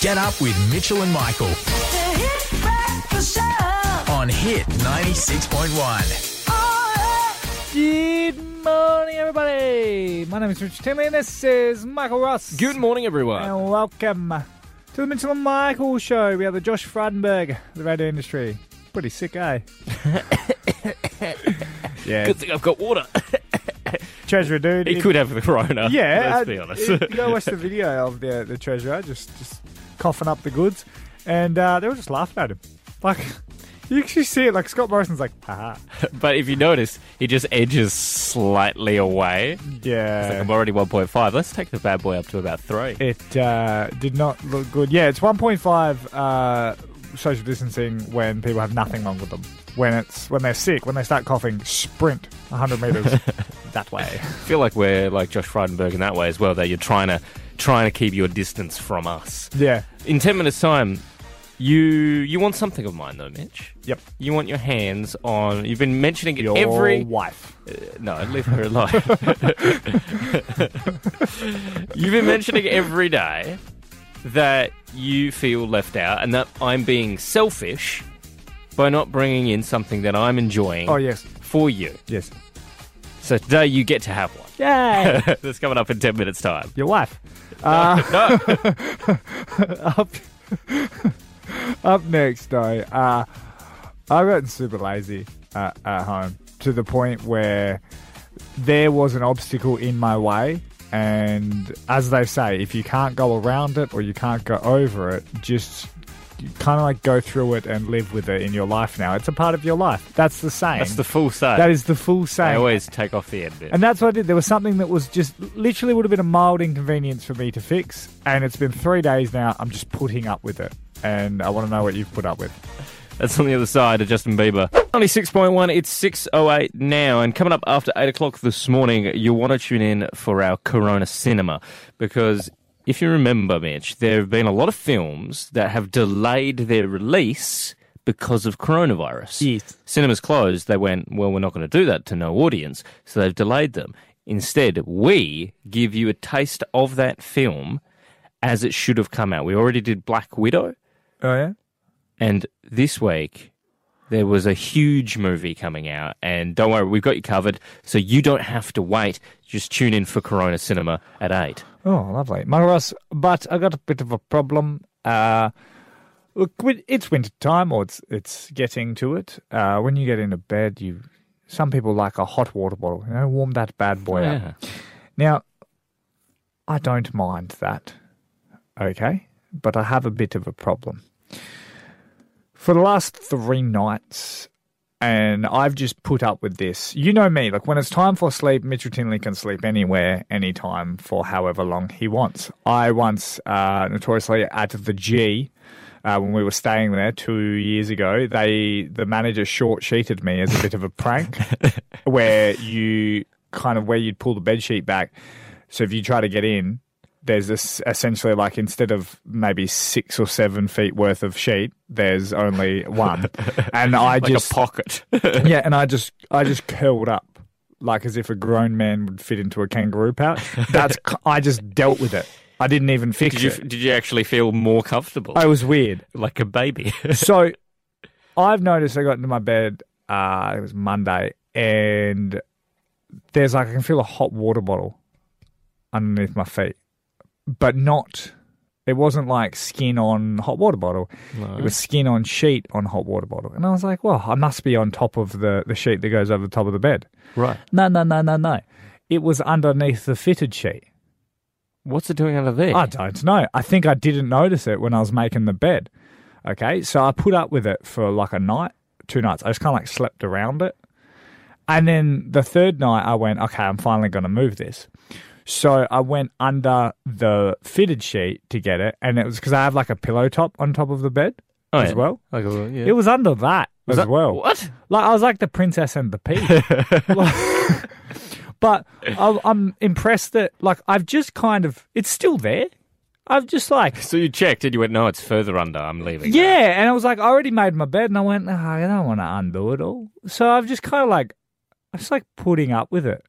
Get up with Mitchell and Michael Hit on Hit 96.1. Good morning, everybody. My name is Richard Tinley, and this is Michael Ross. Good morning, everyone. and welcome to the Mitchell and Michael Show. We have the Josh Frydenberg, of the radio industry. Pretty sick, eh? yeah, Good thing I've got water. treasurer dude. He It- could have the corona. Yeah, let's uh, be honest. You go watch the video of the the treasurer just just coughing up the goods, and uh, they were just laughing at him. Like you actually see it. Like Scott Morrison's like, haha, but if you notice, he just edges slightly away. yeah. It's like, I'm already 1.5. Let's take the bad boy up to about three. It uh, did not look good. Yeah, it's 1.5 uh, social distancing when people have nothing wrong with them. When it's when they're sick, when they start coughing, sprint 100 meters that way. I feel like we're like Josh Frydenberg in that way as well. That you're trying to trying to keep your distance from us. Yeah. In 10 minutes' time, you you want something of mine though, Mitch. Yep. You want your hands on. You've been mentioning it Your every wife. Uh, no, leave her alone. You've been mentioning every day that you feel left out and that I'm being selfish by not bringing in something that I'm enjoying Oh yes, for you. yes. So today you get to have one. Yay! That's coming up in 10 minutes' time. Your wife. Uh, No, up, up next, though, uh, I got super lazy uh, at home to the point where there was an obstacle in my way. And as they say, if you can't go around it or you can't go over it, just kind of like go through it and live with it in your life now. It's a part of your life. That's the saying. that's the full say. that is the full I always take off the end bit. And that's what I did. There was something that was just literally would have been a mild inconvenience for me to fix. And it's been three days now. I'm just putting up with it. And I want to know what you've put up with. That's on the other side of Justin Bieber. Only 6.1, it's 6.08 now. And coming up after 8 o'clock this morning, you'll want to tune in for our Corona Cinema. Because if you remember, Mitch, there have been a lot of films that have delayed their release because of coronavirus. Yes. Cinemas closed. They went, well, we're not going to do that to no audience. So they've delayed them. Instead, we give you a taste of that film as it should have come out. We already did Black Widow. Oh, yeah? And this week, there was a huge movie coming out. And don't worry, we've got you covered. So you don't have to wait. Just tune in for Corona Cinema at 8. Oh, lovely. Ross, but I got a bit of a problem. Uh, look, it's winter time, or it's it's getting to it. Uh, when you get into bed, you some people like a hot water bottle. You know, warm that bad boy up. Yeah. Now, I don't mind that, okay? But I have a bit of a problem. For the last three nights, and I've just put up with this. You know me, like when it's time for sleep, Mitchell Tinley can sleep anywhere, anytime, for however long he wants. I once, uh, notoriously at the G, uh, when we were staying there two years ago, they the manager short sheeted me as a bit of a prank, where you kind of where you'd pull the bed sheet back. So if you try to get in, there's this essentially like instead of maybe six or seven feet worth of sheet, there's only one, and I Like just a pocket. yeah, and I just I just curled up like as if a grown man would fit into a kangaroo pouch. That's I just dealt with it. I didn't even fix did you it. did you actually feel more comfortable? I was weird. like a baby. So I've noticed I got into my bed. Uh, it was Monday, and there's like I can feel a hot water bottle underneath my feet, but not. It wasn't like skin on hot water bottle. It was skin on sheet on hot water bottle, and I was like, "Well, I must be on top of the the sheet that goes over the top of the bed." right. No, no, no, no, no. It was underneath the fitted sheet. What's it doing under there? I don't know. I think I didn't notice it when I was making the bed. Okay, so I put up with it for like a night, two nights. I just kind of like slept around it. And then the third night, I went, okay, I'm finally going to move this. So I went under the fitted sheet to get it, and it was because I have like a pillow top on top of the bed Oh, as yeah. well. Like a yeah. It was under that Was as that- well. What? Like I was like the princess and the pea. Like- but I, I'm impressed that like I've just kind of it's still there. I've just like So you checked and you went, no, it's further under. I'm leaving. now." yeah, and I was like I already made my bed, and I went, oh, I don't want to undo it all. So I've just kind of like I'm just like putting up with it,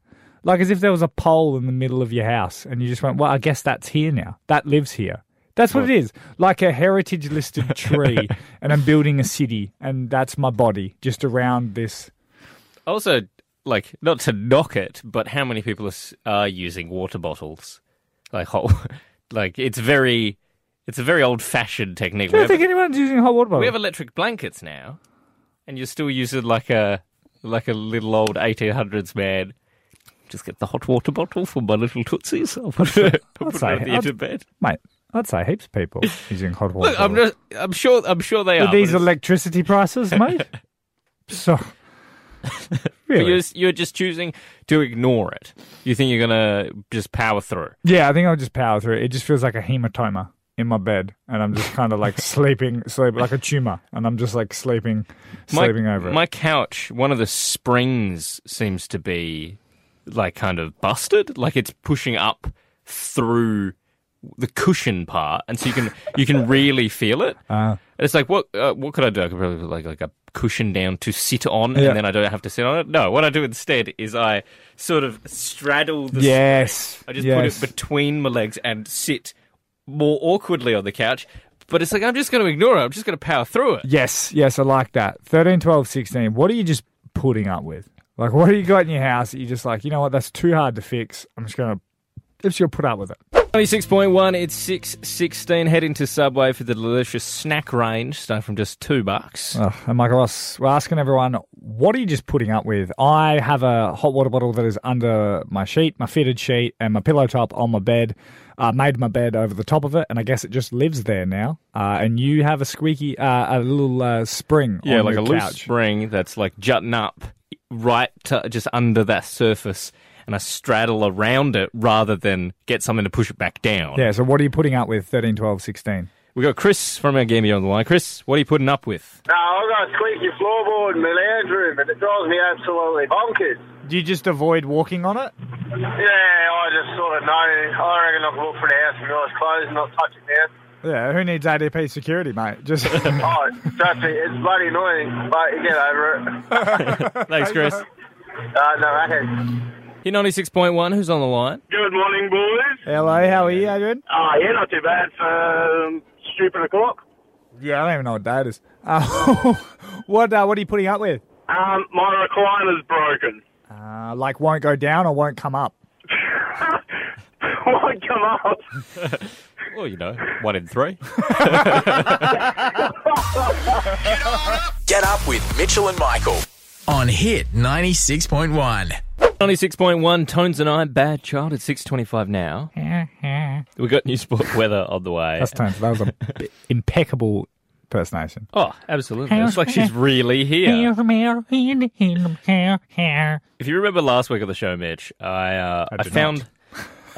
like as if there was a pole in the middle of your house, and you just went, well, I guess that's here now. That lives here. That's what it is. Like a heritage listed tree, and I'm building a city, and that's my body just around this. Also, like, not to knock it, but how many people are, are using water bottles? Like, hot, like it's very, it's a very old fashioned technique. I don't have, think anyone's using hot water bottles. we have electric blankets now, and you're still using like a like a little old 1800s man. Just get the hot water bottle for my little tootsies. I'll put it, I'll put it on the I'd- edge of bed. Mate, I'd say heaps of people using hot water Look, I'm just, I'm sure, I'm sure they are. these electricity prices, mate. so, really? you're, you're just choosing to ignore it. You think you're gonna just power through. Yeah, I think I'll just power through it. It just feels like a hematoma in my bed, and I'm just kind of like sleeping, sleep like a tumor, and I'm just like sleeping, sleeping my, over it. My couch, one of the springs seems to be like kind of busted, like it's pushing up through the cushion part, and so you can you can really feel it. Uh, And it's like what uh, what could I do? I could probably put like like a cushion down to sit on, Yeah. and then I don't have to sit on it. No, what I do instead is I sort of straddle the yes, I just yes. put it between my legs and sit more awkwardly on the couch. But it's like I'm just going to ignore it. I'm just going to power through it. Yes, yes, I like that. 13, 12, 16. What are you just putting up with? Like, what do you got in your house that you're just like, you know what, that's too hard to fix. I'm just going to, just going to put up with it. 26.1, it's 6.16. heading to Subway for the delicious snack range, starting from just two bucks. Ugh, and Michael Ross, we're asking everyone, what are you just putting up with? I have a hot water bottle that is under my sheet, my fitted sheet, and my pillow top on my bed. Uh, made my bed over the top of it, and I guess it just lives there now. Uh, and you have a squeaky, uh, a little uh, spring yeah, like a loose spring that's like jutting up right to, just under that surface, and I straddle around it rather than get something to push it back down. Yeah, so what are you putting up with 13, 12, 16? We got Chris from our gaming on the line. Chris, what are you putting up with? No, I've got a squeaky floorboard in my lounge room and it drives me absolutely bonkers. Do you just avoid walking on it? Yeah, I just sort of know. I reckon I can walk through the house with my eyes closed and not touch it down. Yeah, who needs ADT security, mate? Just Oh, trust me, it's bloody annoying, but you get over it. Thanks, Chris. Uh, no, okay. Here 96.1, who's on the line? Good morning, boys. hello, how are you, Adrian? Oh, yeah, not too bad for um, stupid o'clock. Yeah, I don't even know what that is. Uh, what uh, what are you putting up with? Um, my recliner's broken. Uh, like won't go down or won't come up. Won't come up. Well, you know, one in three. Get up with Mitchell and Michael on Hit 96.1. 96.1, Tones and I, Bad Child at 6.25 now. we got new sport weather on the way. That's time. That was an impeccable impersonation. Oh, absolutely. It's like she's really here. If you remember last week on the show, Mitch, I uh, I, do found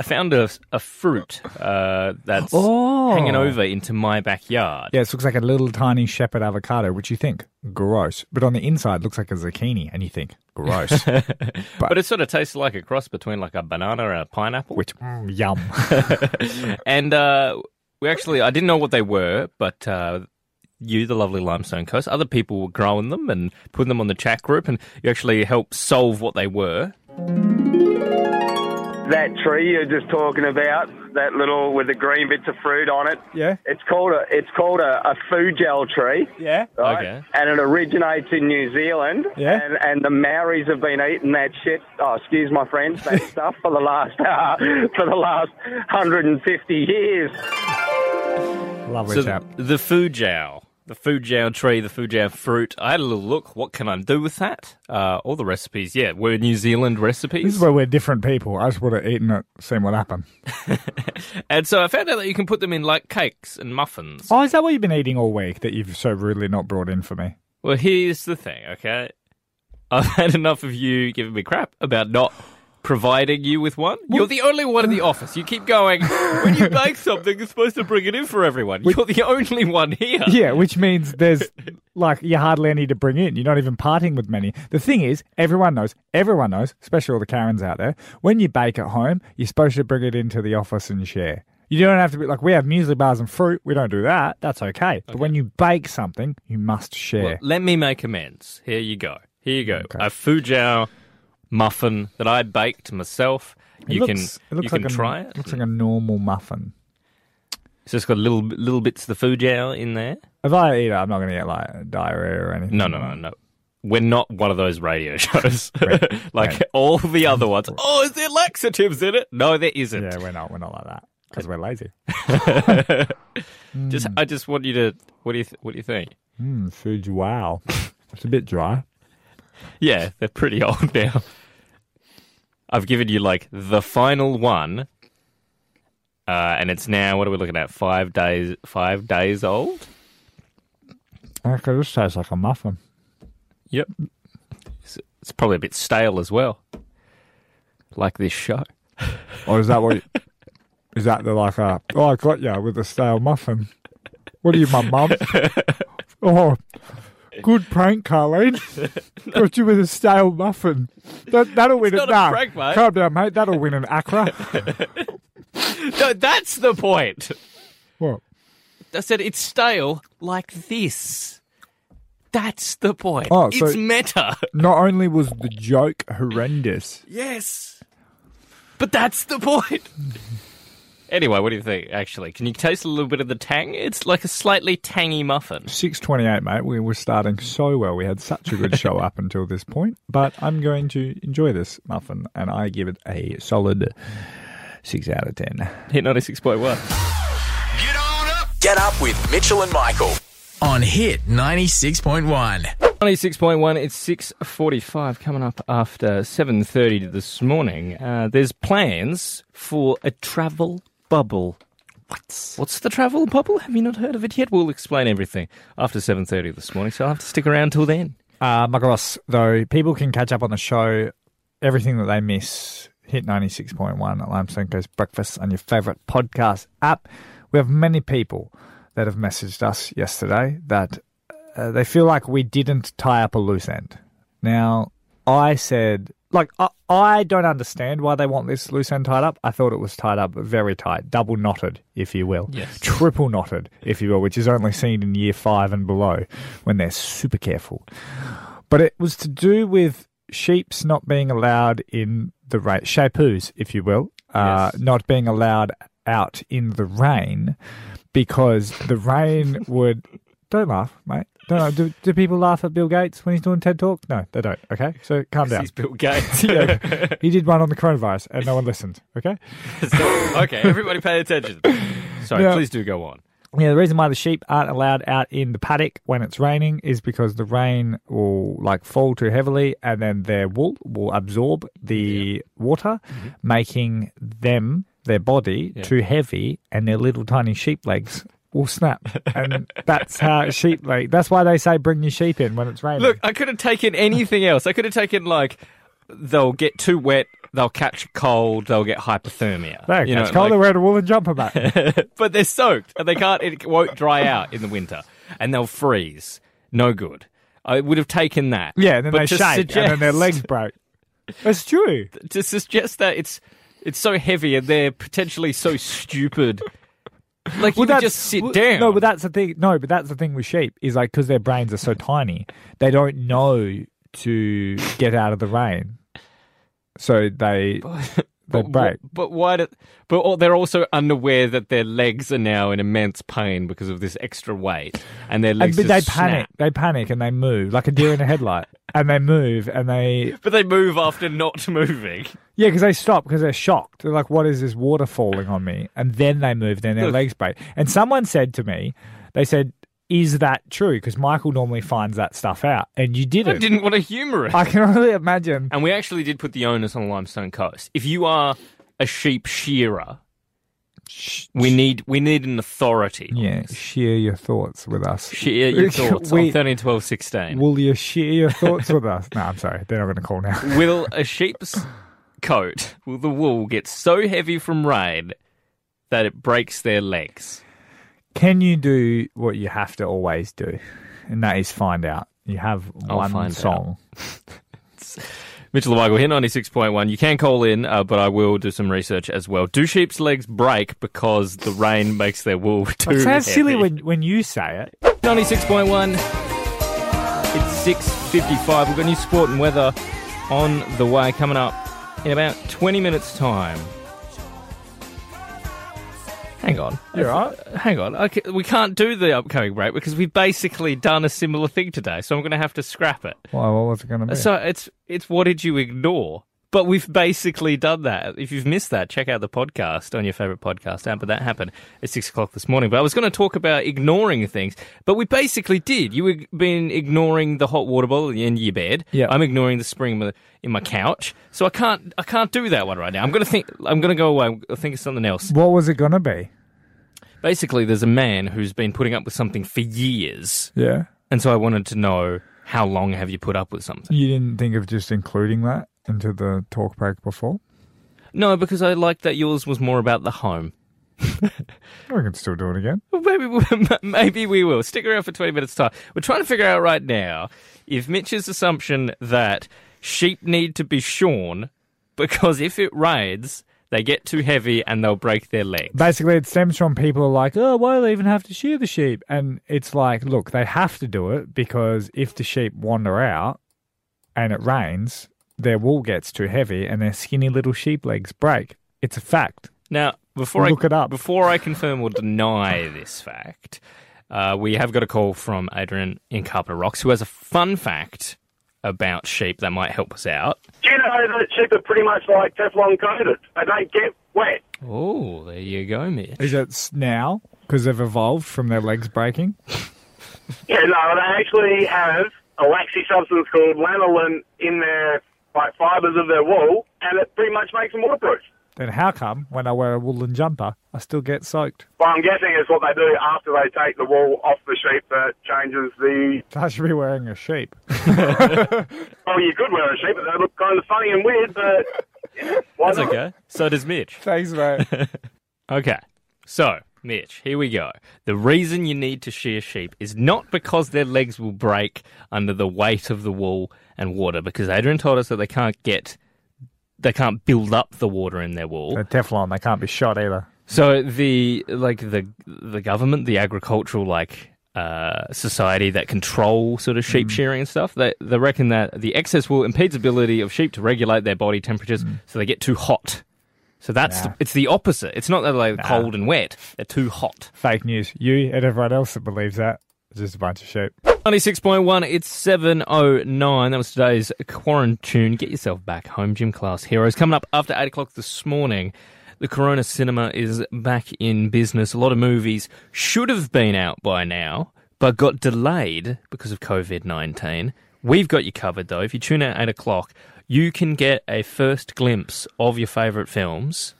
I found a, a fruit uh, that's Oh. hanging over into my backyard. Yeah, it looks like a little tiny Shepard avocado, which you think gross, but on the inside looks like a zucchini, and you think gross. But it sort of tastes like a cross between like a banana and a pineapple. which mm, yum. And uh, we actually, I didn't know what they were, but uh, you, the lovely Limestone Coast, other people were growing them and putting them on the chat group, and you actually helped solve what they were. That tree you're just talking about, that little with the green bits of fruit on it. Yeah. It's called a it's called a, a feijoa tree. Yeah. Right? Okay. And it originates in New Zealand. Yeah. And, and the Maoris have been eating that shit. Oh, excuse my friends, that stuff for the last uh, for the last 150 years. Lovely So chap. the feijoa, the feijoa tree, the feijoa fruit. I had a little look. What can I do with that? Uh, all the recipes, yeah, were New Zealand recipes. This is where we're different people. I just would have eaten it, seen what happened. and so I found out that you can put them in like cakes and muffins. Oh, is that what you've been eating all week that you've so rudely not brought in for me? Well, here's the thing, okay? I've had enough of you giving me crap about not providing you with one. You're the only one in the office. You keep going, when you bake something, you're supposed to bring it in for everyone. You're the only one here. Yeah, which means there's like you hardly any to bring in. You're not even parting with many. The thing is, everyone knows, everyone knows, especially all the Karens out there, when you bake at home, you're supposed to bring it into the office and share. You don't have to be like we have muesli bars and fruit. We don't do that. That's okay. But when you bake something, you must share. Well, let me make amends. Here you go. Here you go. Okay. A Feijoa muffin that I baked myself. It You looks- can you can a, try it. Looks like a normal muffin. It's just got little little bits of the feijoa in there. If I eat it, I'm not going to get like diarrhea or anything. No, no, no, no. We're not one of those radio shows Right. like Right. all the other ones. Oh, is there laxatives in it? No, there isn't. Yeah, we're not. We're not like that because we're lazy. Just, I just want you to. What do you? Th- what do you think? Mm, food's wow. it's a bit dry. Yeah, they're pretty old now. I've given you like the final one, uh, and it's now. What are we looking at? Five days. Five days old. Okay, this tastes like a muffin. Yep. It's, it's probably a bit stale as well. Like this show. Or is that what? You, is that the like a? Oh, I got you with a stale muffin. What are you, my mum? Oh, good prank, Carlene. Got you with a stale muffin. That, that'll win not it. a Nah, prank, mate. Calm down, mate. That'll win an ACRA. No, that's the point. what? I said it's stale like this. That's the point. Oh, so- it's meta. Not only was the joke horrendous, Yes. But that's the point. Anyway, what do you think, actually? Can you taste a little bit of the tang? It's like a slightly tangy muffin. six twenty-eight, mate. We were starting so well. We had such a good show up until this point. But I'm going to enjoy this muffin, and I give it a solid six out of ten. Hit 96.1. Get up with Mitchell and Michael on Hit 96.1. 96.1, it's 6.45 coming up after 7.30 this morning. Uh, there's plans for a travel bubble. What? What's the travel bubble? Have you not heard of it yet? We'll explain everything after 7.30 this morning, so I'll have to stick around till then. Uh, Michael Ross, though, people can catch up on the show, everything that they miss, hit 96.1 at Limestone Breakfast on your favourite podcast app. We have many people that have messaged us yesterday that uh, they feel like we didn't tie up a loose end. Now, I said, like, I, I don't understand why they want this loose end tied up. I thought it was tied up very tight, double knotted, if you will. Yes. Triple knotted, if you will, which is only seen in year five and below when they're super careful. But it was to do with sheep's not being allowed in the rain, shapus, if you will, uh, Yes. not being allowed out in the rain because the rain would. Don't laugh, mate. Don't know. Do, do people laugh at Bill Gates when he's doing TED Talk? No, they don't. Okay, so calm down. He's Bill Gates. Yeah, he did one on the coronavirus and no one listened. Okay. So- okay, everybody pay attention. Sorry, Yeah. please do go on. Yeah, the reason why the sheep aren't allowed out in the paddock when it's raining is because the rain will like fall too heavily and then their wool will absorb the water, mm-hmm. making them, their body, Yeah. too heavy and their little tiny sheep legs will snap. and that's how sheep like that's why they say bring your sheep in when it's raining. Look, I could have taken anything else. I could have taken like they'll get too wet, they'll catch cold, they'll get hypothermia. There, you know, it's cold, like- wearing a woolen jumper, mate. but they're soaked and they can't. It won't dry out in the winter, and they'll freeze. No good. I would have taken that. yeah, and then But they shake and then their legs break. That's true. to suggest that it's it's so heavy and they're potentially so stupid. Like you could just sit well, down. No, but that's the thing. No, but that's the thing with sheep is like because their brains are so tiny, they don't know to get out of the rain, so they but, wh- but why? Do, but they're also unaware that their legs are now in immense pain because of this extra weight, and their And, legs but they panic. snap. They panic and they move like a deer in a headlight, and they move and they But they move after not moving. yeah, because they stop because they're shocked. They're like, "What is this water falling on me?" And then they move. Then their legs break. And someone said to me, they said, "Is that true?" Because Michael normally finds that stuff out, and you didn't. I didn't want to humour it. I can only imagine. And we actually did put the onus on Limestone Coast. If you are a sheep shearer, we need we need an authority. Yeah, share your thoughts with us. Share your thoughts We- on 13, 12, 16. Will you share your thoughts with us? No, I'm sorry. They're not going to call now. will a sheep's coat, will the wool get so heavy from rain that it breaks their legs? Can you do what you have to always do? And that is find out. You have I'll one find song. Mitchell Michael here, 96.1. You can call in, uh, but I will do some research as well. Do sheep's legs break because the rain makes their wool too It sounds silly when, when you say it. 96.1. It's 6.55. We've got new sport and weather on the way coming up in about 20 minutes' time. Hang on. You're right? Hang on. Okay, we can't do the upcoming break because we've basically done a similar thing today, so I'm going to have to scrap it. Why? What was it going to be? So it's it's what did you ignore? But we've basically done that. If you've missed that, check out the podcast on your favorite podcast app. But that happened at six o'clock this morning. But I was going to talk about ignoring things, but we basically did. You've been ignoring the hot water bottle in your bed. Yeah. I'm ignoring the spring in my, couch. So I can't I can't do that one right now. I'm going to think. I'm going to go away. I'll think of something else. what was it going to be? Basically, there's a man who's been putting up with something for years, Yeah. and so I wanted to know how long have you put up with something? You didn't think of just including that into the talk break before? No, because I liked that yours was more about the home. We can still do it again. Well, maybe we, maybe we will. Stick around for 20 minutes time. We're trying to figure out right now if Mitch's assumption that sheep need to be shorn because if it rains, they get too heavy and they'll break their legs. Basically, it stems from people like, oh, why do they even have to shear the sheep? And it's like, look, they have to do it because if the sheep wander out and it rains, their wool gets too heavy and their skinny little sheep legs break. It's a fact. Now, before Look I it up. before I confirm or deny this fact, uh, we have got a call from Adrian in Carpenter Rocks who has a fun fact about sheep that might help us out. Do you know that sheep are pretty much like Teflon coated? They don't get wet. Oh, there you go, Mitch. Is it s- now because they've evolved from their legs breaking? Yeah, no, they actually have a waxy substance called lanolin in their like fibres of their wool, and it pretty much makes them waterproof. Then how come when I wear a woolen jumper, I still get soaked? Well, I'm guessing it's what they do after they take the wool off the sheep that changes the. I should be wearing a sheep. Oh, you could wear a sheep, but they look kind of funny and weird, but. Yeah, why That's not? okay. So does Mitch. Thanks, mate. Okay. So, Mitch, here we go. The reason you need to shear sheep is not because their legs will break under the weight of the wool and water, because Adrian told us that they can't get, they can't build up the water in their wool. They're Teflon, they can't be shot either. So the like the the government, the agricultural like uh, society that control sort of sheep shearing and stuff, they they reckon that the excess wool impedes ability of sheep to regulate their body temperatures, so they get too hot. So that's Nah. the, it's the opposite. It's not that they're cold and wet; they're too hot. Fake news. You and everyone else that believes that is just a bunch of shit. Ninety six point one. It's seven oh nine. That was today's quarantine. Get yourself back home, gym class heroes. Coming up after eight o'clock this morning. The Corona Cinema is back in business. A lot of movies should have been out by now, but got delayed because of COVID 19. We've got you covered though. If you tune in at 8 o'clock, you can get a first glimpse of your favourite films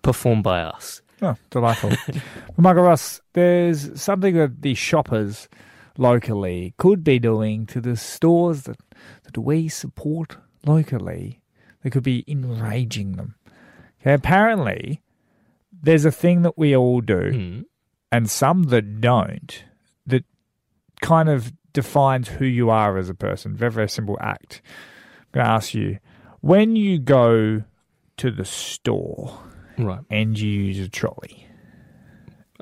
performed by us. Oh, delightful. well, Michael Ross, there's something that the shoppers locally could be doing to the stores that, that we support locally that could be enraging them. Okay, apparently, there's a thing that we all do, Hmm. and some that don't, that kind of defines who you are as a person. Very, very simple act. I'm going to ask you when you go to the store Right. and you use a trolley.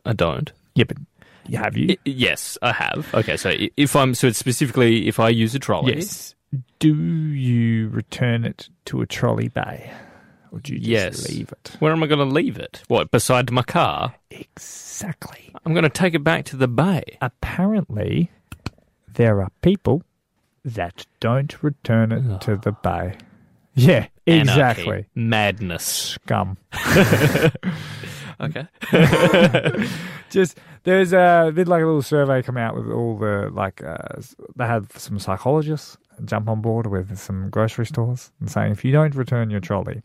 I don't. Yeah, but you have you? I- yes, I have. Okay, so if I'm so it's specifically if I use a trolley, yes. Do you return it to a trolley bay, or do you just Yes. leave it? where am I going to leave it? What beside my car? Exactly. I'm going to take it back to the bay. Apparently, there are people that don't return it to the bay. Yeah, exactly. Anarchy. madness. Scum. Okay. Just there's a did like a little survey come out with all the like uh, they had some psychologists jump on board with some grocery stores and saying if you don't return your trolley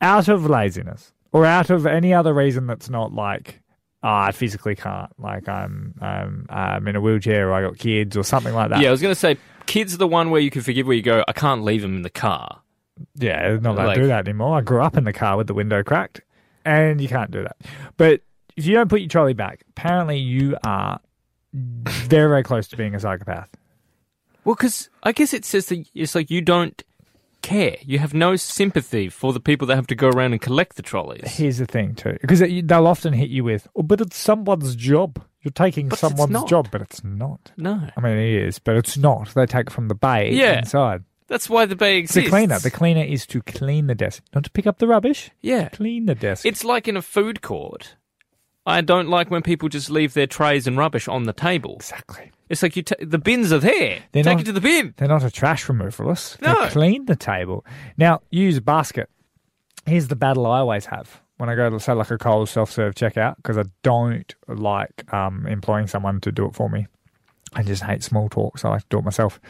out of laziness or out of any other reason that's not like oh, I physically can't like I'm I'm I'm in a wheelchair or I got kids or something like that. Yeah, I was going to say, kids are the one where you can forgive where you go, I can't leave them in the car. Yeah, not Like- to do that anymore. I grew up in the car with the window cracked, and you can't do that. But if you don't put your trolley back, apparently you are very, very close to being a psychopath. Well, because I guess it says that it's like you don't care. You have no sympathy for the people that have to go around and collect the trolleys. Here's the thing, too, because they'll often hit you with, "Oh, but it's someone's job. You're taking But someone's job, but it's not." No. I mean, it is, but it's not. They take it from the bay Yeah. inside. That's why the bay It's the exists. cleaner. The cleaner is to clean the desk, not to pick up the rubbish. yeah. Clean the desk. It's like in a food court. I don't like when people just leave their trays and rubbish on the table. Exactly. It's like you ta the bins are there. They're Take not- it to the bin. They're not a trash removalist. No. They clean the table. Now, use a basket. Here's the battle I always have when I go to say like a Coles self-serve checkout because I don't like um, employing someone to do it for me. I just hate small talk, so I like to do it myself.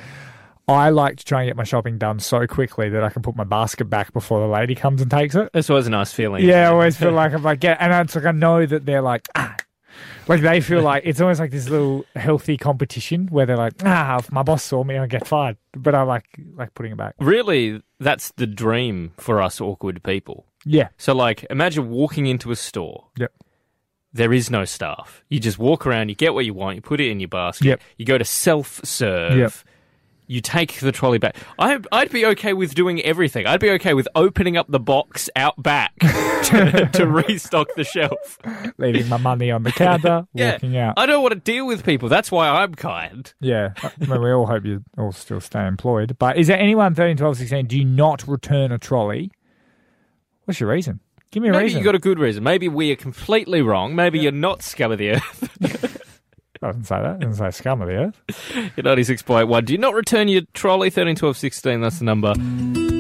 I like to try and get my shopping done so quickly that I can put my basket back before the lady comes and takes it. That's always a nice feeling. Yeah, I always feel like if I get, and it's like I know that they're like, ah, like they feel like it's almost like this little healthy competition where they're like, ah, if my boss saw me, I get fired. But I like like putting it back. Really, that's the dream for us awkward people. Yeah, So, like, imagine walking into a store. Yep. There is no staff. You just walk around, you get what you want, you put it in your basket. Yep. You go to self serve. Yep. You take the trolley back. I, I'd be okay with doing everything. I'd be okay with opening up the box out back to, to restock the shelf. leaving my money on the counter, Yeah. walking out. I don't want to deal with people. That's why I'm kind. Yeah, I mean, we all hope you all still stay employed. But is there anyone 13, 12, 16, do you not return a trolley? What's your reason? Give me a reason. Maybe reason. you got a good reason. Maybe we are completely wrong. Maybe you're not scum of the earth. doesn't say that. It doesn't say scum of the earth. At 96.1. Do not return your trolley? 13, 12, 16. That's the number.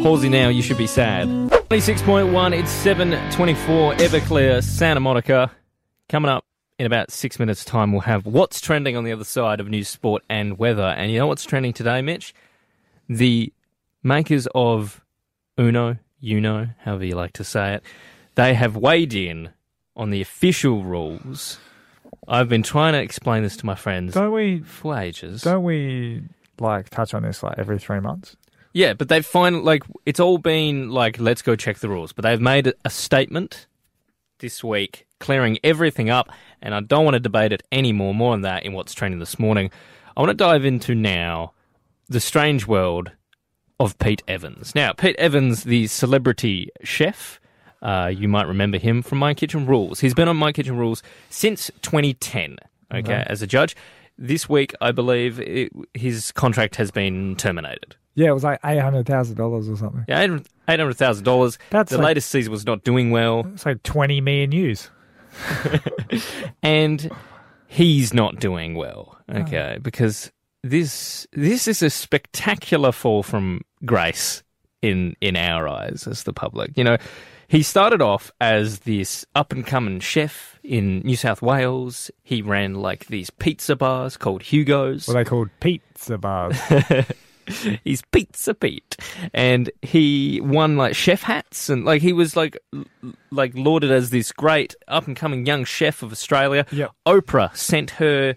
Halsey now, you should be sad. 96.1. It's 724. Everclear, Santa Monica. Coming up in about six minutes' time, we'll have what's trending on the other side of news, sport, and weather. And you know what's trending today, Mitch? The makers of Uno, Uno, however you like to say it, they have weighed in on the official rules. I've been trying to explain this to my friends Don't we? for ages. Don't we like touch on this like every three months? Yeah, but they've finally like it's all been like let's go check the rules. But they've made a statement this week clearing everything up, and I don't want to debate it anymore. More on that in what's trending this morning. I want to dive into now the strange world of Pete Evans. Now, Pete Evans, the celebrity chef. Uh, you might remember him from My Kitchen Rules. He's been on My Kitchen Rules since 2010, okay, as a judge. This week, I believe, it, his contract has been terminated. Yeah, it was like eight hundred thousand dollars or something. Yeah, eight hundred thousand dollars. That's the like- latest season was not doing well, It's like twenty million views. and he's not doing well. Okay, because this this is a spectacular fall from grace in in our eyes as the public. You know, he started off as this up and coming chef in New South Wales. He ran like these pizza bars called Hugo's. Well, they called pizza bars. He's Pizza Pete, and he won like chef hats, and like he was like l- like lauded as this great up and coming young chef of Australia. Yep. Oprah sent her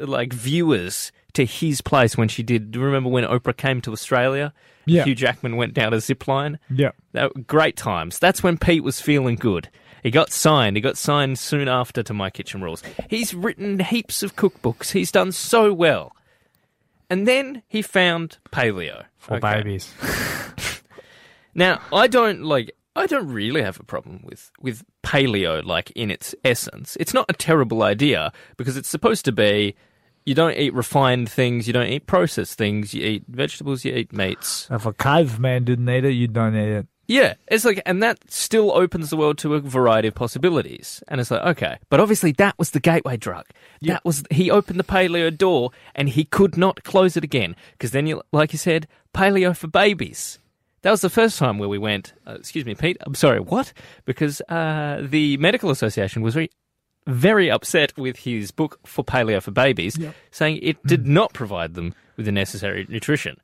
like viewers to his place when she did. Do you remember when Oprah came to Australia? Yeah. Hugh Jackman went down a zip line. yeah, That, great times. That's when Pete was feeling good. He got signed. He got signed soon after to My Kitchen Rules. He's written heaps of cookbooks. He's done so well. And then he found paleo for Okay. babies. Now, I don't like. I don't really have a problem with with paleo, like in its essence. It's not a terrible idea because it's supposed to be. You don't eat refined things. You don't eat processed things. You eat vegetables. You eat meats. If a caveman didn't eat it, you don't eat it. Yeah, it's like, and that still opens the world to a variety of possibilities. And it's like, okay, but obviously that was the gateway drug. That was he opened the paleo door, and he could not close it again because then, you, like you said, paleo for babies. That was the first time where we went. Uh, excuse me, Pete. I'm sorry. What? Because uh, the medical association was very, very upset with his book for paleo for babies, saying it mm. did not provide them with the necessary nutrition.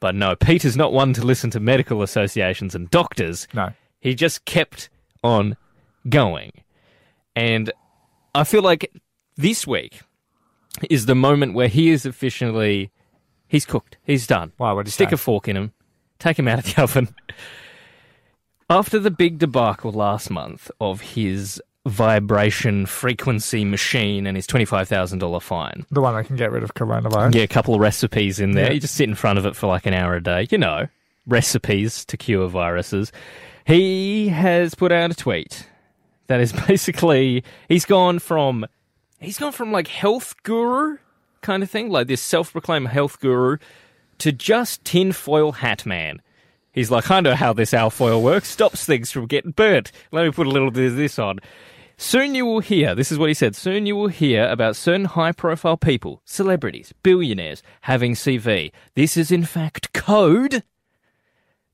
But no, Peter's not one to listen to medical associations and doctors. No. He just kept on going. And I feel like this week is the moment where he is officially he's cooked. He's done. Why, what'd he Stick say? a fork in him. Take him out of the oven. After the big debacle last month of his vibration frequency machine and his $25,000 fine. The one that can get rid of coronavirus. Yeah, a couple of recipes in there. Yeah. You just sit in front of it for like an hour a day. You know, recipes to cure viruses. He has put out a tweet that is basically he's gone from he's gone from like health guru kind of thing, like this self-proclaimed health guru, to just tinfoil hat man. He's like, I know how this alfoil works. Stops things from getting burnt. Let me put a little bit of this on. Soon you will hear, this is what he said, soon you will hear about certain high profile people, celebrities, billionaires having CV. This is in fact code,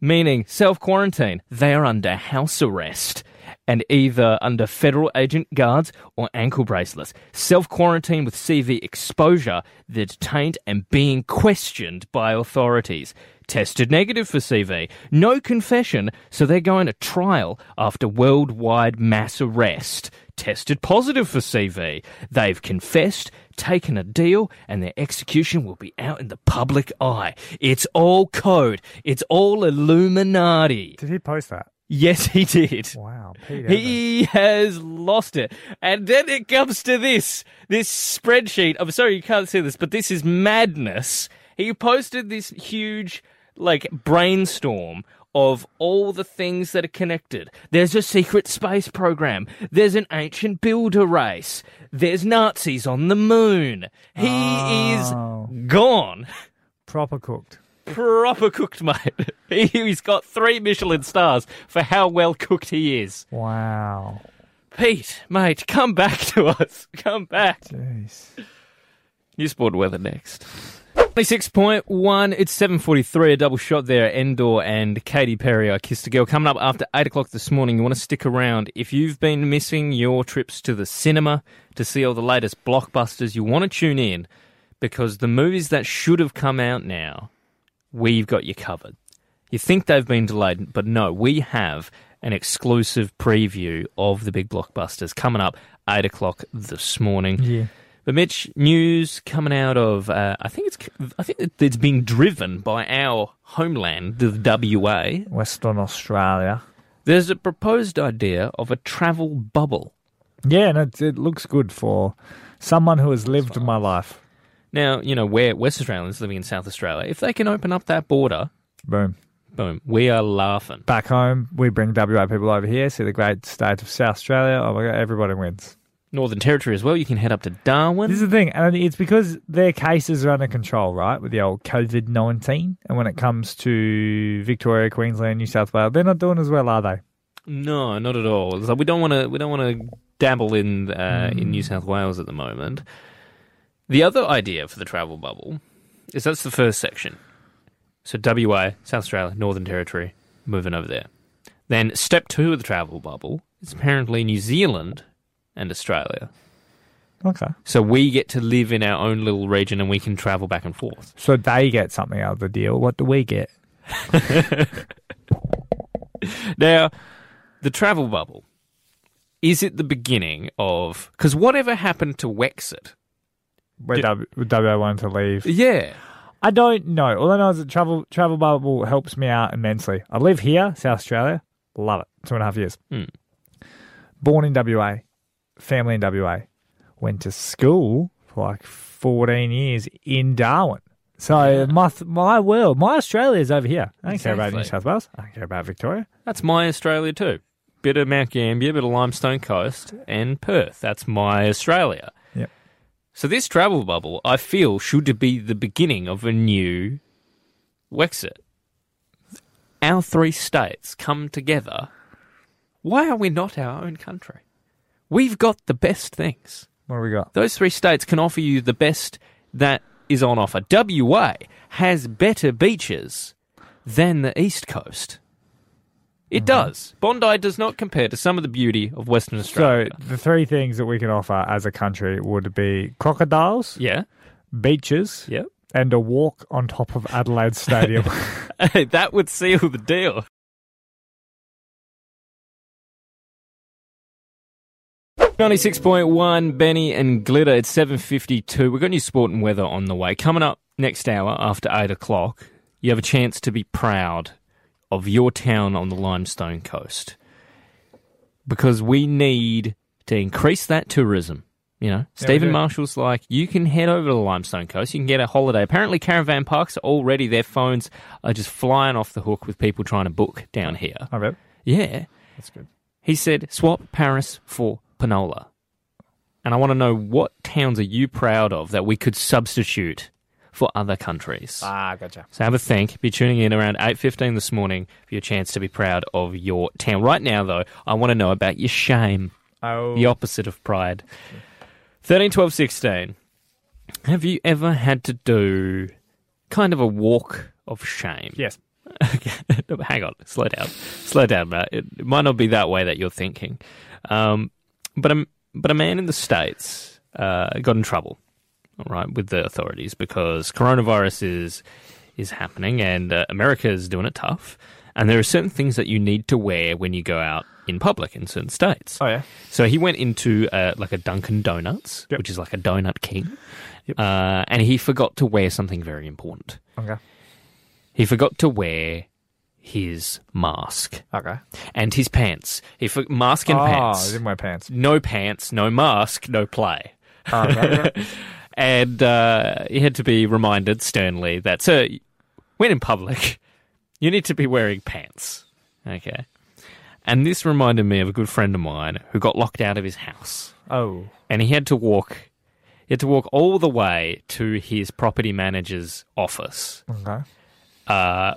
meaning self quarantine. They are under house arrest and either under federal agent guards or ankle bracelets. Self quarantine with CV exposure, they're detained and being questioned by authorities. Tested negative for CV. No confession, so they're going to trial after worldwide mass arrest. Tested positive for CV. They've confessed, taken a deal, and their execution will be out in the public eye. It's all code. It's all Illuminati. Did he post that? Yes, he did. Wow, Pete. He has lost it. And then it comes to this this spreadsheet. I'm sorry you can't see this, but this is madness. He posted this huge like brainstorm of all the things that are connected. There's a secret space program. There's an ancient builder race. There's Nazis on the moon. He Oh. is gone. proper cooked. Proper cooked, mate. He- He's got three Michelin stars for how well cooked he is. Wow. Pete, mate, come back to us. Come back. Jeez. New sport weather next. 26.1, it's 7.43, a double shot there. Endor and Katy Perry, I Kissed a Girl. Coming up after 8 o'clock this morning, you want to stick around. If you've been missing your trips to the cinema to see all the latest blockbusters, you want to tune in because the movies that should have come out now, we've got you covered. You think they've been delayed, but no, we have an exclusive preview of the big blockbusters coming up 8 o'clock this morning. Yeah. But Mitch, news coming out of uh, I think it's I think it's being driven by our homeland, the WA. Western Australia. There's a proposed idea of a travel bubble. Yeah, and it, it looks good for someone who has lived my life. Now, you know, we're West Australians living in South Australia. If they can open up that border, Boom. boom, we are laughing. Back home, we bring WA people over here, see the great state of South Australia. Oh my God, everybody wins. Northern Territory as well. You can head up to Darwin. This is the thing, and it's because their cases are under control, right, with the old COVID 19. And when it comes to Victoria, Queensland, New South Wales, they're not doing as well, are they? No, not at all. It's like we don't want to. We don't want to dabble in uh, in New South Wales at the moment. The other idea for the travel bubble is that's the first section. So WA, South Australia, Northern Territory, moving over there. Then step two of the travel bubble is apparently New Zealand and Australia. Okay. So we get to live in our own little region and we can travel back and forth. So they get something out of the deal. What do we get? Now, the travel bubble is it the beginning of because whatever happened to Wexit? Where Did- W- WA wanted to leave. Yeah, I don't know. All I know is that travel travel bubble helps me out immensely. I live here, South Australia. Love it. Two and a half years. Hmm. Born in WA, family in WA. Went to school for like fourteen years in Darwin. So my my world, my Australia is over here. I don't care about New South Wales. I don't care about Victoria. that's my Australia too. Bit of Mount Gambier, bit of Limestone Coast, and Perth. That's my Australia. So this travel bubble, I feel, should be the beginning of a new Wexit. Our three states come together. Why are we not our own country? We've got the best things. What do we got? Those three states can offer you the best that is on offer. WA has better beaches than the East Coast. It mm-hmm. does. Bondi does not compare to some of the beauty of Western Australia. So the three things that we can offer as a country would be crocodiles, yeah, beaches, yeah. and a walk on top of Adelaide Stadium. that would seal the deal. Ninety-six point one, BENEE and Glitter. It's seven fifty-two. We've got new sport and weather on the way. Coming up next hour after eight o'clock, you have a chance to be proud of your town on the Limestone Coast because we need to increase that tourism. You know, Steven. Marshall's like, you can head over to the Limestone Coast. You can get a holiday. Apparently, caravan parks are already, their phones are just flying off the hook with people trying to book down here. I bet. Yeah. That's good. He said, swap Paris for Penola. And I want to know what towns are you proud of that we could substitute for other countries? Ah, gotcha. So have a think. Be tuning in around 8.15 this morning for your chance to be proud of your town. Right now, though, I want to know about your shame. Oh. The opposite of pride. 13, 12, 16. Have you ever had to do kind of a walk of shame? Yes. Okay. Hang on, slow down, slow down, Matt. It, it might not be that way that you're thinking, um, but a but a man in the states uh, got in trouble, all right, with the authorities because coronavirus is is happening and uh, America is doing it tough, and there are certain things that you need to wear when you go out in public in certain states. Oh yeah. So he went into uh, like a Dunkin' Donuts, Yep. which is like a donut king, Yep. uh, and he forgot to wear something very important. Okay. He forgot to wear his mask Okay. and his pants. He for- mask and oh, I pants. didn't wear pants. No pants, no mask, no play. Oh, okay. And uh, he had to be reminded sternly that, sir, when in public, you need to be wearing pants. Okay. And this reminded me of a good friend of mine who got locked out of his house. oh. And he had to walk. He had to walk all the way to his property manager's office Okay. uh,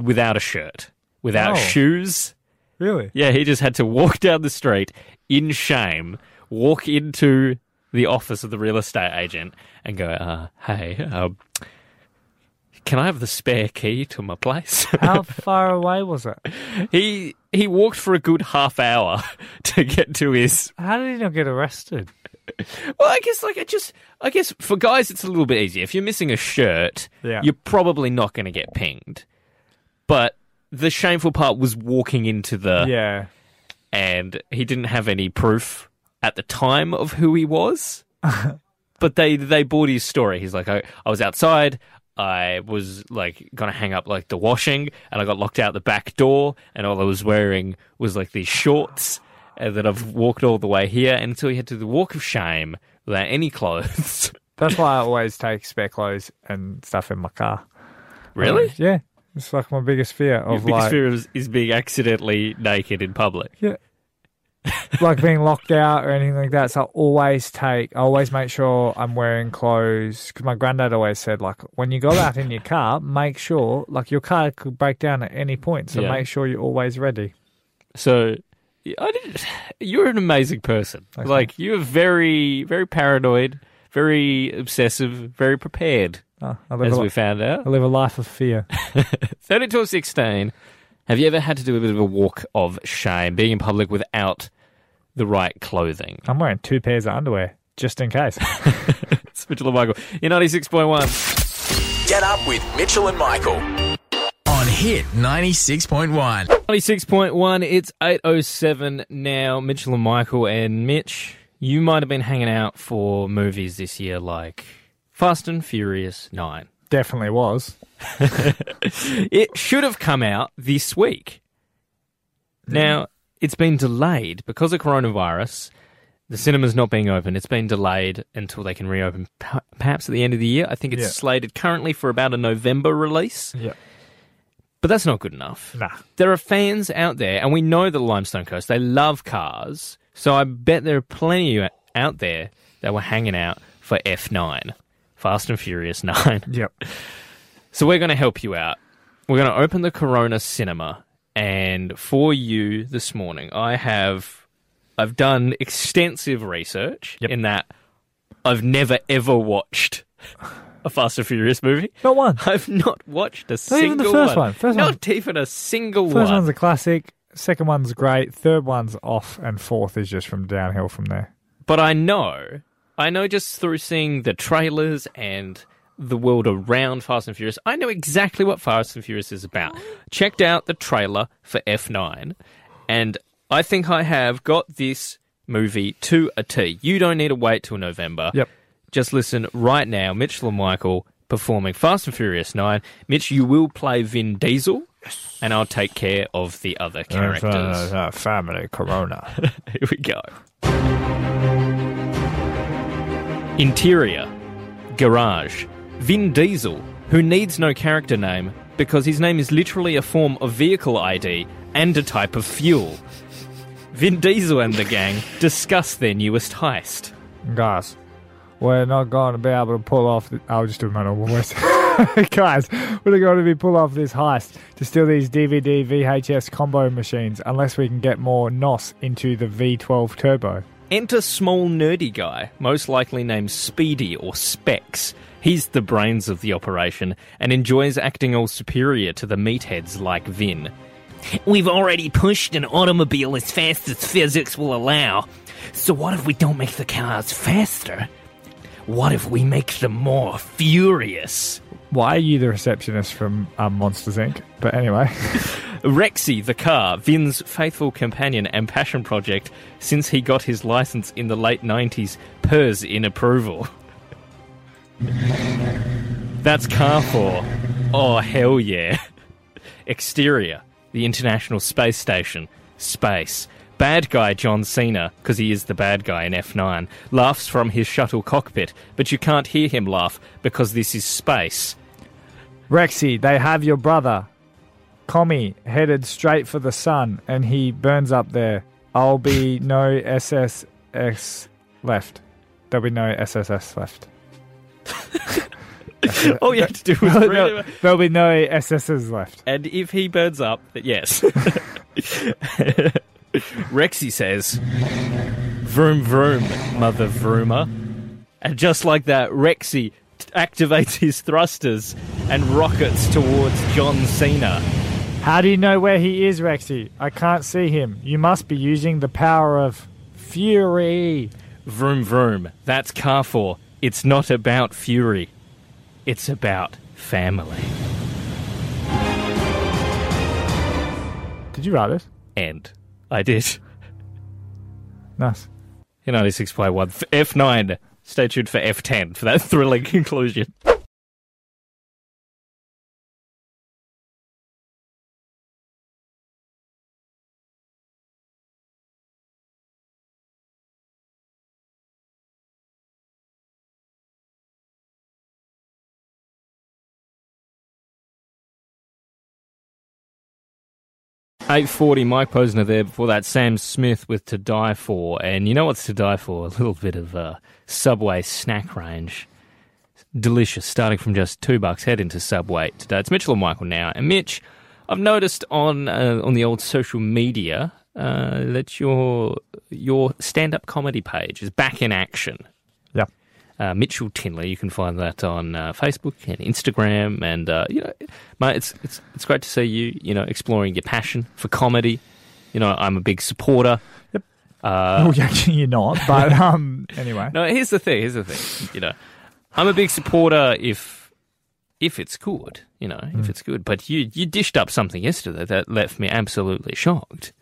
without a shirt, without Oh. shoes. Really? Yeah, he just had to walk down the street in shame, walk into the office of the real estate agent, and go, uh, "Hey, um, can I have the spare key to my place?" How far away was it? he he walked for a good half hour to get to his. How did he not get arrested? Well, I guess like it just, I guess for guys it's a little bit easier. If you're missing a shirt, Yeah. you're probably not going to get pinged. But the shameful part was walking into the Yeah. and he didn't have any proof at the time of who he was. but they they bought his story. He's like, I, I was outside. I was like gonna hang up like the washing, and I got locked out the back door, and all I was wearing was like these shorts, uh, and then I've walked all the way here, and so he had to the walk of shame without any clothes. That's why I always take spare clothes and stuff in my car. really? Yeah. It's like my biggest fear Your of biggest like, fear is, is being accidentally naked in public. yeah, like being locked out or anything like that. So I always take, I always make sure I'm wearing clothes. Because my granddad always said, like, when you go out in your car, make sure, like, your car could break down at any point. So Yeah. make sure you're always ready. So I didn't, you're an amazing person. Thanks, like you're very, very paranoid, very obsessive, very prepared, Oh, as a, we found out. I live a life of fear. 30 to 16. Have you ever had to do a bit of a walk of shame, being in public without the right clothing? I'm wearing two pairs of underwear just in case. It's Mitchell and Michael. You're 96.1. Get up with Mitchell and Michael on Hit 96.1. 96.1. It's 8.07 now. Mitchell and Michael and Mitch, you might have been hanging out for movies this year like Fast and Furious 9. Definitely was. It should have come out this week. Now, it's been delayed because of coronavirus. The cinema's not being open. It's been delayed until they can reopen, perhaps at the end of the year. I think it's Yeah. slated currently for about a November release, Yeah. but that's not good enough. Nah. There are fans out there, and we know the Limestone Coast, they love cars. So I bet there are plenty out there that were hanging out for F9, Fast and Furious 9. Yep. So we're going to help you out. We're going to open the Corona Cinema, and for you this morning, I have I've done extensive research Yep. in that I've never ever watched a Fast and Furious movie. Not one. I've not watched a Not single even the first one. First not even a single First one. one's a classic. Second one's great. Third one's off, and fourth is just from downhill from there. But I know, I know just through seeing the trailers and the world around Fast and Furious, I know exactly what Fast and Furious is about. Checked out the trailer for F9, and I think I have got this movie to a T. You don't need to wait till November. Yep. Just listen right now. Mitchell and Michael performing Fast and Furious 9. Mitch, you will play Vin Diesel, and I'll take care of the other characters. Family Corona. Here we go. Interior Garage Vin Diesel, who needs no character name because his name is literally a form of vehicle ID and a type of fuel. Vin Diesel and the gang discuss their newest heist. Guys, we're not going to be able to pull off. The, I'll just do my normal voice. Guys, we're going to be pull off this heist to steal these DVD VHS combo machines unless we can get more NOS into the V12 Turbo. Enter small nerdy guy, most likely named Speedy or Specs. He's the brains of the operation and enjoys acting all superior to the meatheads like Vin. We've already pushed an automobile as fast as physics will allow. So what if we don't make the cars faster? What if we make them more furious? Why are you the receptionist from um, Monsters Inc? But anyway, Rexy, the car, Vin's faithful companion and passion project since he got his license in the late 90s, purrs in approval. That's car for. Oh, hell yeah. Exterior, the International Space Station. Space. Bad guy John Cena, because he is the bad guy in F9, laughs from his shuttle cockpit, but you can't hear him laugh because this is space. Rexy, they have your brother, Commie, headed straight for the sun, and he burns up there. I'll be no SSS left. There'll be no SSS left. All you have to do is read No, there'll be no SSS left. And if he burns up, yes. Rexy says, Vroom vroom, mother vroomer. And just like that, Rexy t- activates his thrusters and rockets towards John Cena. How do you know where he is, Rexy? I can't see him. You must be using the power of fury. Vroom vroom, that's car for. It's not about fury, it's about family. Did you write this? And I did. Nice. In 96.1, F- F9. Stay tuned for F10 for that thrilling conclusion. Eight forty, Mike Posner there. Before that, Sam Smith with "To Die For," and you know what's to die for? A little bit of uh, Subway snack range, delicious. Starting from just two bucks, head into Subway today. It's Mitchell and Michael now, and Mitch, I've noticed on uh, on the old social media uh, that your your stand up comedy page is back in action. Yeah. Uh, Mitchell Tinley, you can find that on uh, Facebook and Instagram, and uh, you know, mate, it's it's it's great to see you, you know, exploring your passion for comedy. You know, I'm a big supporter. Yep. Uh, well, actually, you're not. But um, anyway. no, here's the thing. Here's the thing. You know, I'm a big supporter if if it's good. You know, if it's good. But you you dished up something yesterday that left me absolutely shocked,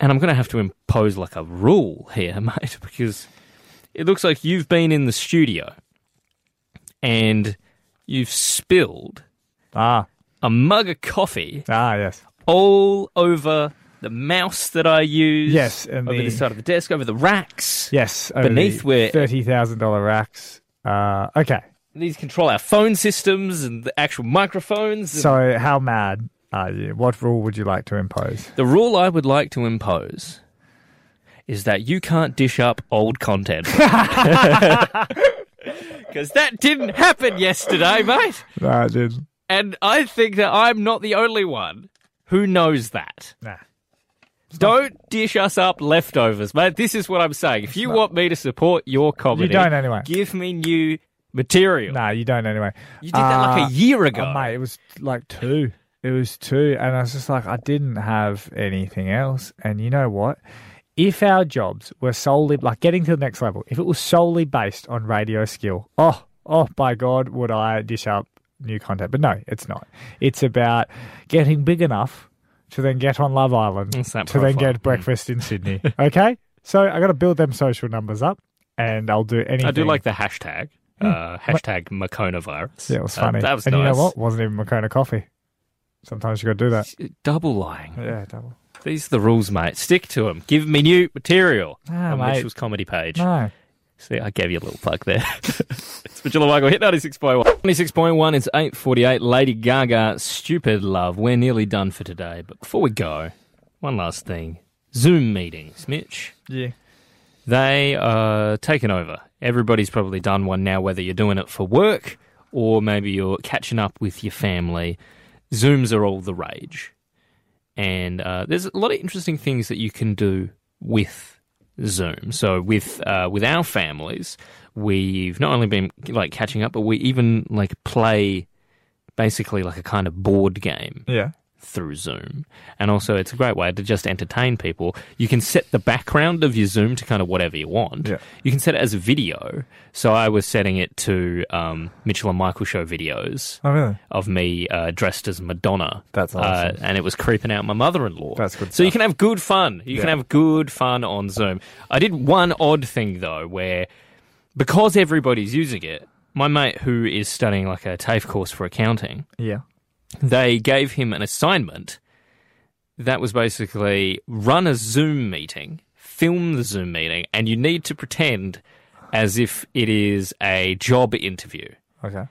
and I'm going to have to impose like a rule here, mate, because it looks like you've been in the studio and you've spilled Ah, a mug of coffee ah, yes. all over the mouse that I use. Yes, and over the- the side of the desk, over the racks. Yes. Beneath the where- $30,000 racks. Uh, okay. These control our phone systems and the actual microphones. So, how mad are you? What rule would you like to impose? the rule I would like to impose is that you can't dish up old content. Because that didn't happen yesterday, mate. No, I didn't. And I think that I'm not the only one who knows that. Nah. Don't dish us up leftovers, mate. This is what I'm saying. If you want me to support your comedy, you don't anyway. Give me new material. Nah, you don't anyway. You did that like Uh, a year ago. Oh, mate, it was like two. It was two. And I was just like, I didn't have anything else. And you know what? If our jobs were solely, like getting to the next level, if it was solely based on radio skill, oh, oh, by God, would I dish up new content? But no, it's not. It's about getting big enough to then get on Love Island, to then get breakfast in Sydney. Okay? So I got to build them social numbers up and I'll do anything. I do like the hashtag. Uh, hashtag Moccona virus. Yeah, it was Uh, funny. that was and nice. you know what? Wasn't even Moccona coffee. Sometimes you got to do that. Double lying. Yeah, double. These are the rules, mate. Stick to them. Give me new material Ah, on mate. Mitchell's comedy page. No. See, I gave you a little plug there. it's and Michael. Hit 96.1. 96.1, it's 8.48. Lady Gaga, Stupid Love. We're nearly done for today. But before we go, one last thing. Zoom meetings, Mitch. Yeah. They are taken over. Everybody's probably done one now, whether you're doing it for work or maybe you're catching up with your family, Zooms are all the rage. And uh, there's a lot of interesting things that you can do with Zoom. So with uh, with our families, we've not only been like catching up, but we even like play basically like a kind of board game Yeah. Through Zoom. And also, it's a great way to just entertain people. You can set the background of your Zoom to kind of whatever you want. Yeah. You can set it as a video. So I was setting it to um, Mitchell and Michael show videos Oh, really? of me uh, dressed as Madonna. That's awesome. Uh, and it was creeping out my mother in law. That's good So you can have good fun. You can have good fun on Zoom. I did one odd thing, though, where because everybody's using it, my mate who is studying like a TAFE course for accounting, Yeah. They gave him an assignment that was basically run a Zoom meeting, film the Zoom meeting, and you need to pretend as if it is a job interview. Okay.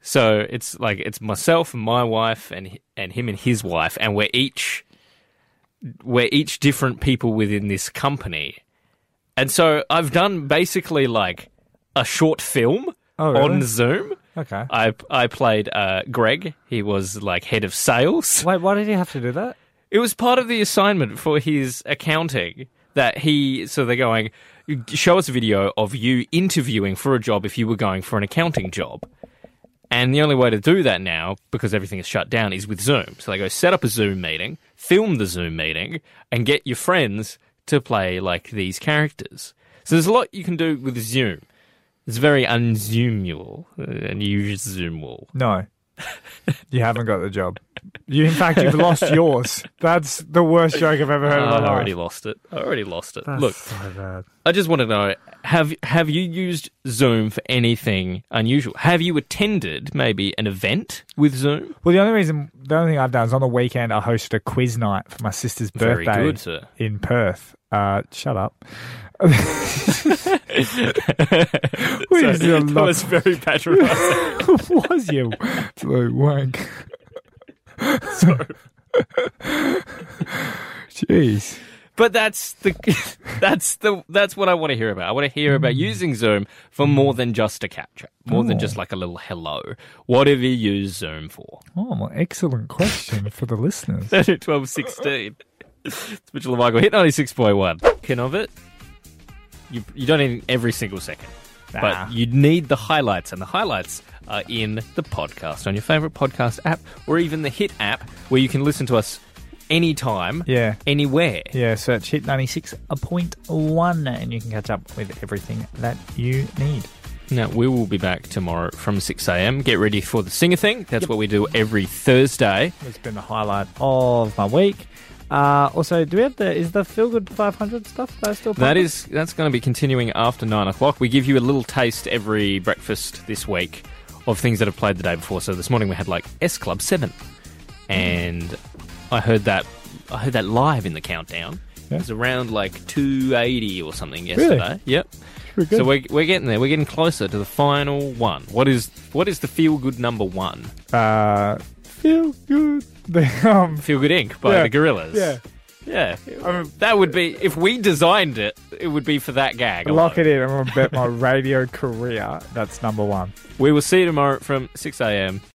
So it's like it's myself and my wife and and him and his wife, and we're each we're each different people within this company. And so I've done basically like a short film Oh, really? on Zoom. Okay. I I played uh, Greg. He was like head of sales. Wait, why did he have to do that? It was part of the assignment for his accounting that he. So they're going, show us a video of you interviewing for a job if you were going for an accounting job. And the only way to do that now, because everything is shut down, is with Zoom. So they go set up a Zoom meeting, film the Zoom meeting, and get your friends to play like these characters. So there's a lot you can do with Zoom. It's very unzoomable, uh, unusual. No. you haven't got the job. You, in fact, you've lost yours. That's the worst joke I've ever heard in I life. already lost it. I already lost it. That's Look, so. I just want to know have have you used Zoom for anything unusual? Have you attended maybe an event with Zoom? Well, the only reason, the only thing I've done is on the weekend I hosted a quiz night for my sister's birthday good, in Perth. Uh, shut up. To that love- was very patronising. was you, blue wank? Jeez. but that's the that's the that's what I want to hear about. I want to hear about mm. using Zoom for more than just a capture, more than Oh. just like a little hello. What have you used Zoom for? Oh, well, excellent question for the listeners. 12, 16. it's Mitchell and Michael. Hit 96.1. Can of it? You, you don't need every single second. Nah. But you need the highlights, and the highlights are in the podcast on your favorite podcast app or even the Hit app where you can listen to us anytime, Yeah. anywhere. Yeah, search Hit 96.1 and you can catch up with everything that you need. Now, we will be back tomorrow from 6 a.m. Get ready for the Singer Thing. That's what we do every Thursday. It's been the highlight of my week. Uh, also, do we have the is the Feel Good 500 stuff that's still That popular? is that's going to be continuing after nine o'clock. We give you a little taste every breakfast this week of things that have played the day before. So this morning we had like S Club Seven, and I heard that I heard that live in the countdown. Yeah. It was around like two eighty or something yesterday. Really? Yep. So we're, we're getting there. We're getting closer to the final one. What is what is the feel good number one? uh, Feel Good. The, um, Feel Good Inc. by Yeah. the Gorillaz. yeah. Yeah. I mean, That would be if we designed it. It would be for that gag. lock it in. I'm going to bet my radio career that's number one. We will see you tomorrow from 6 a.m.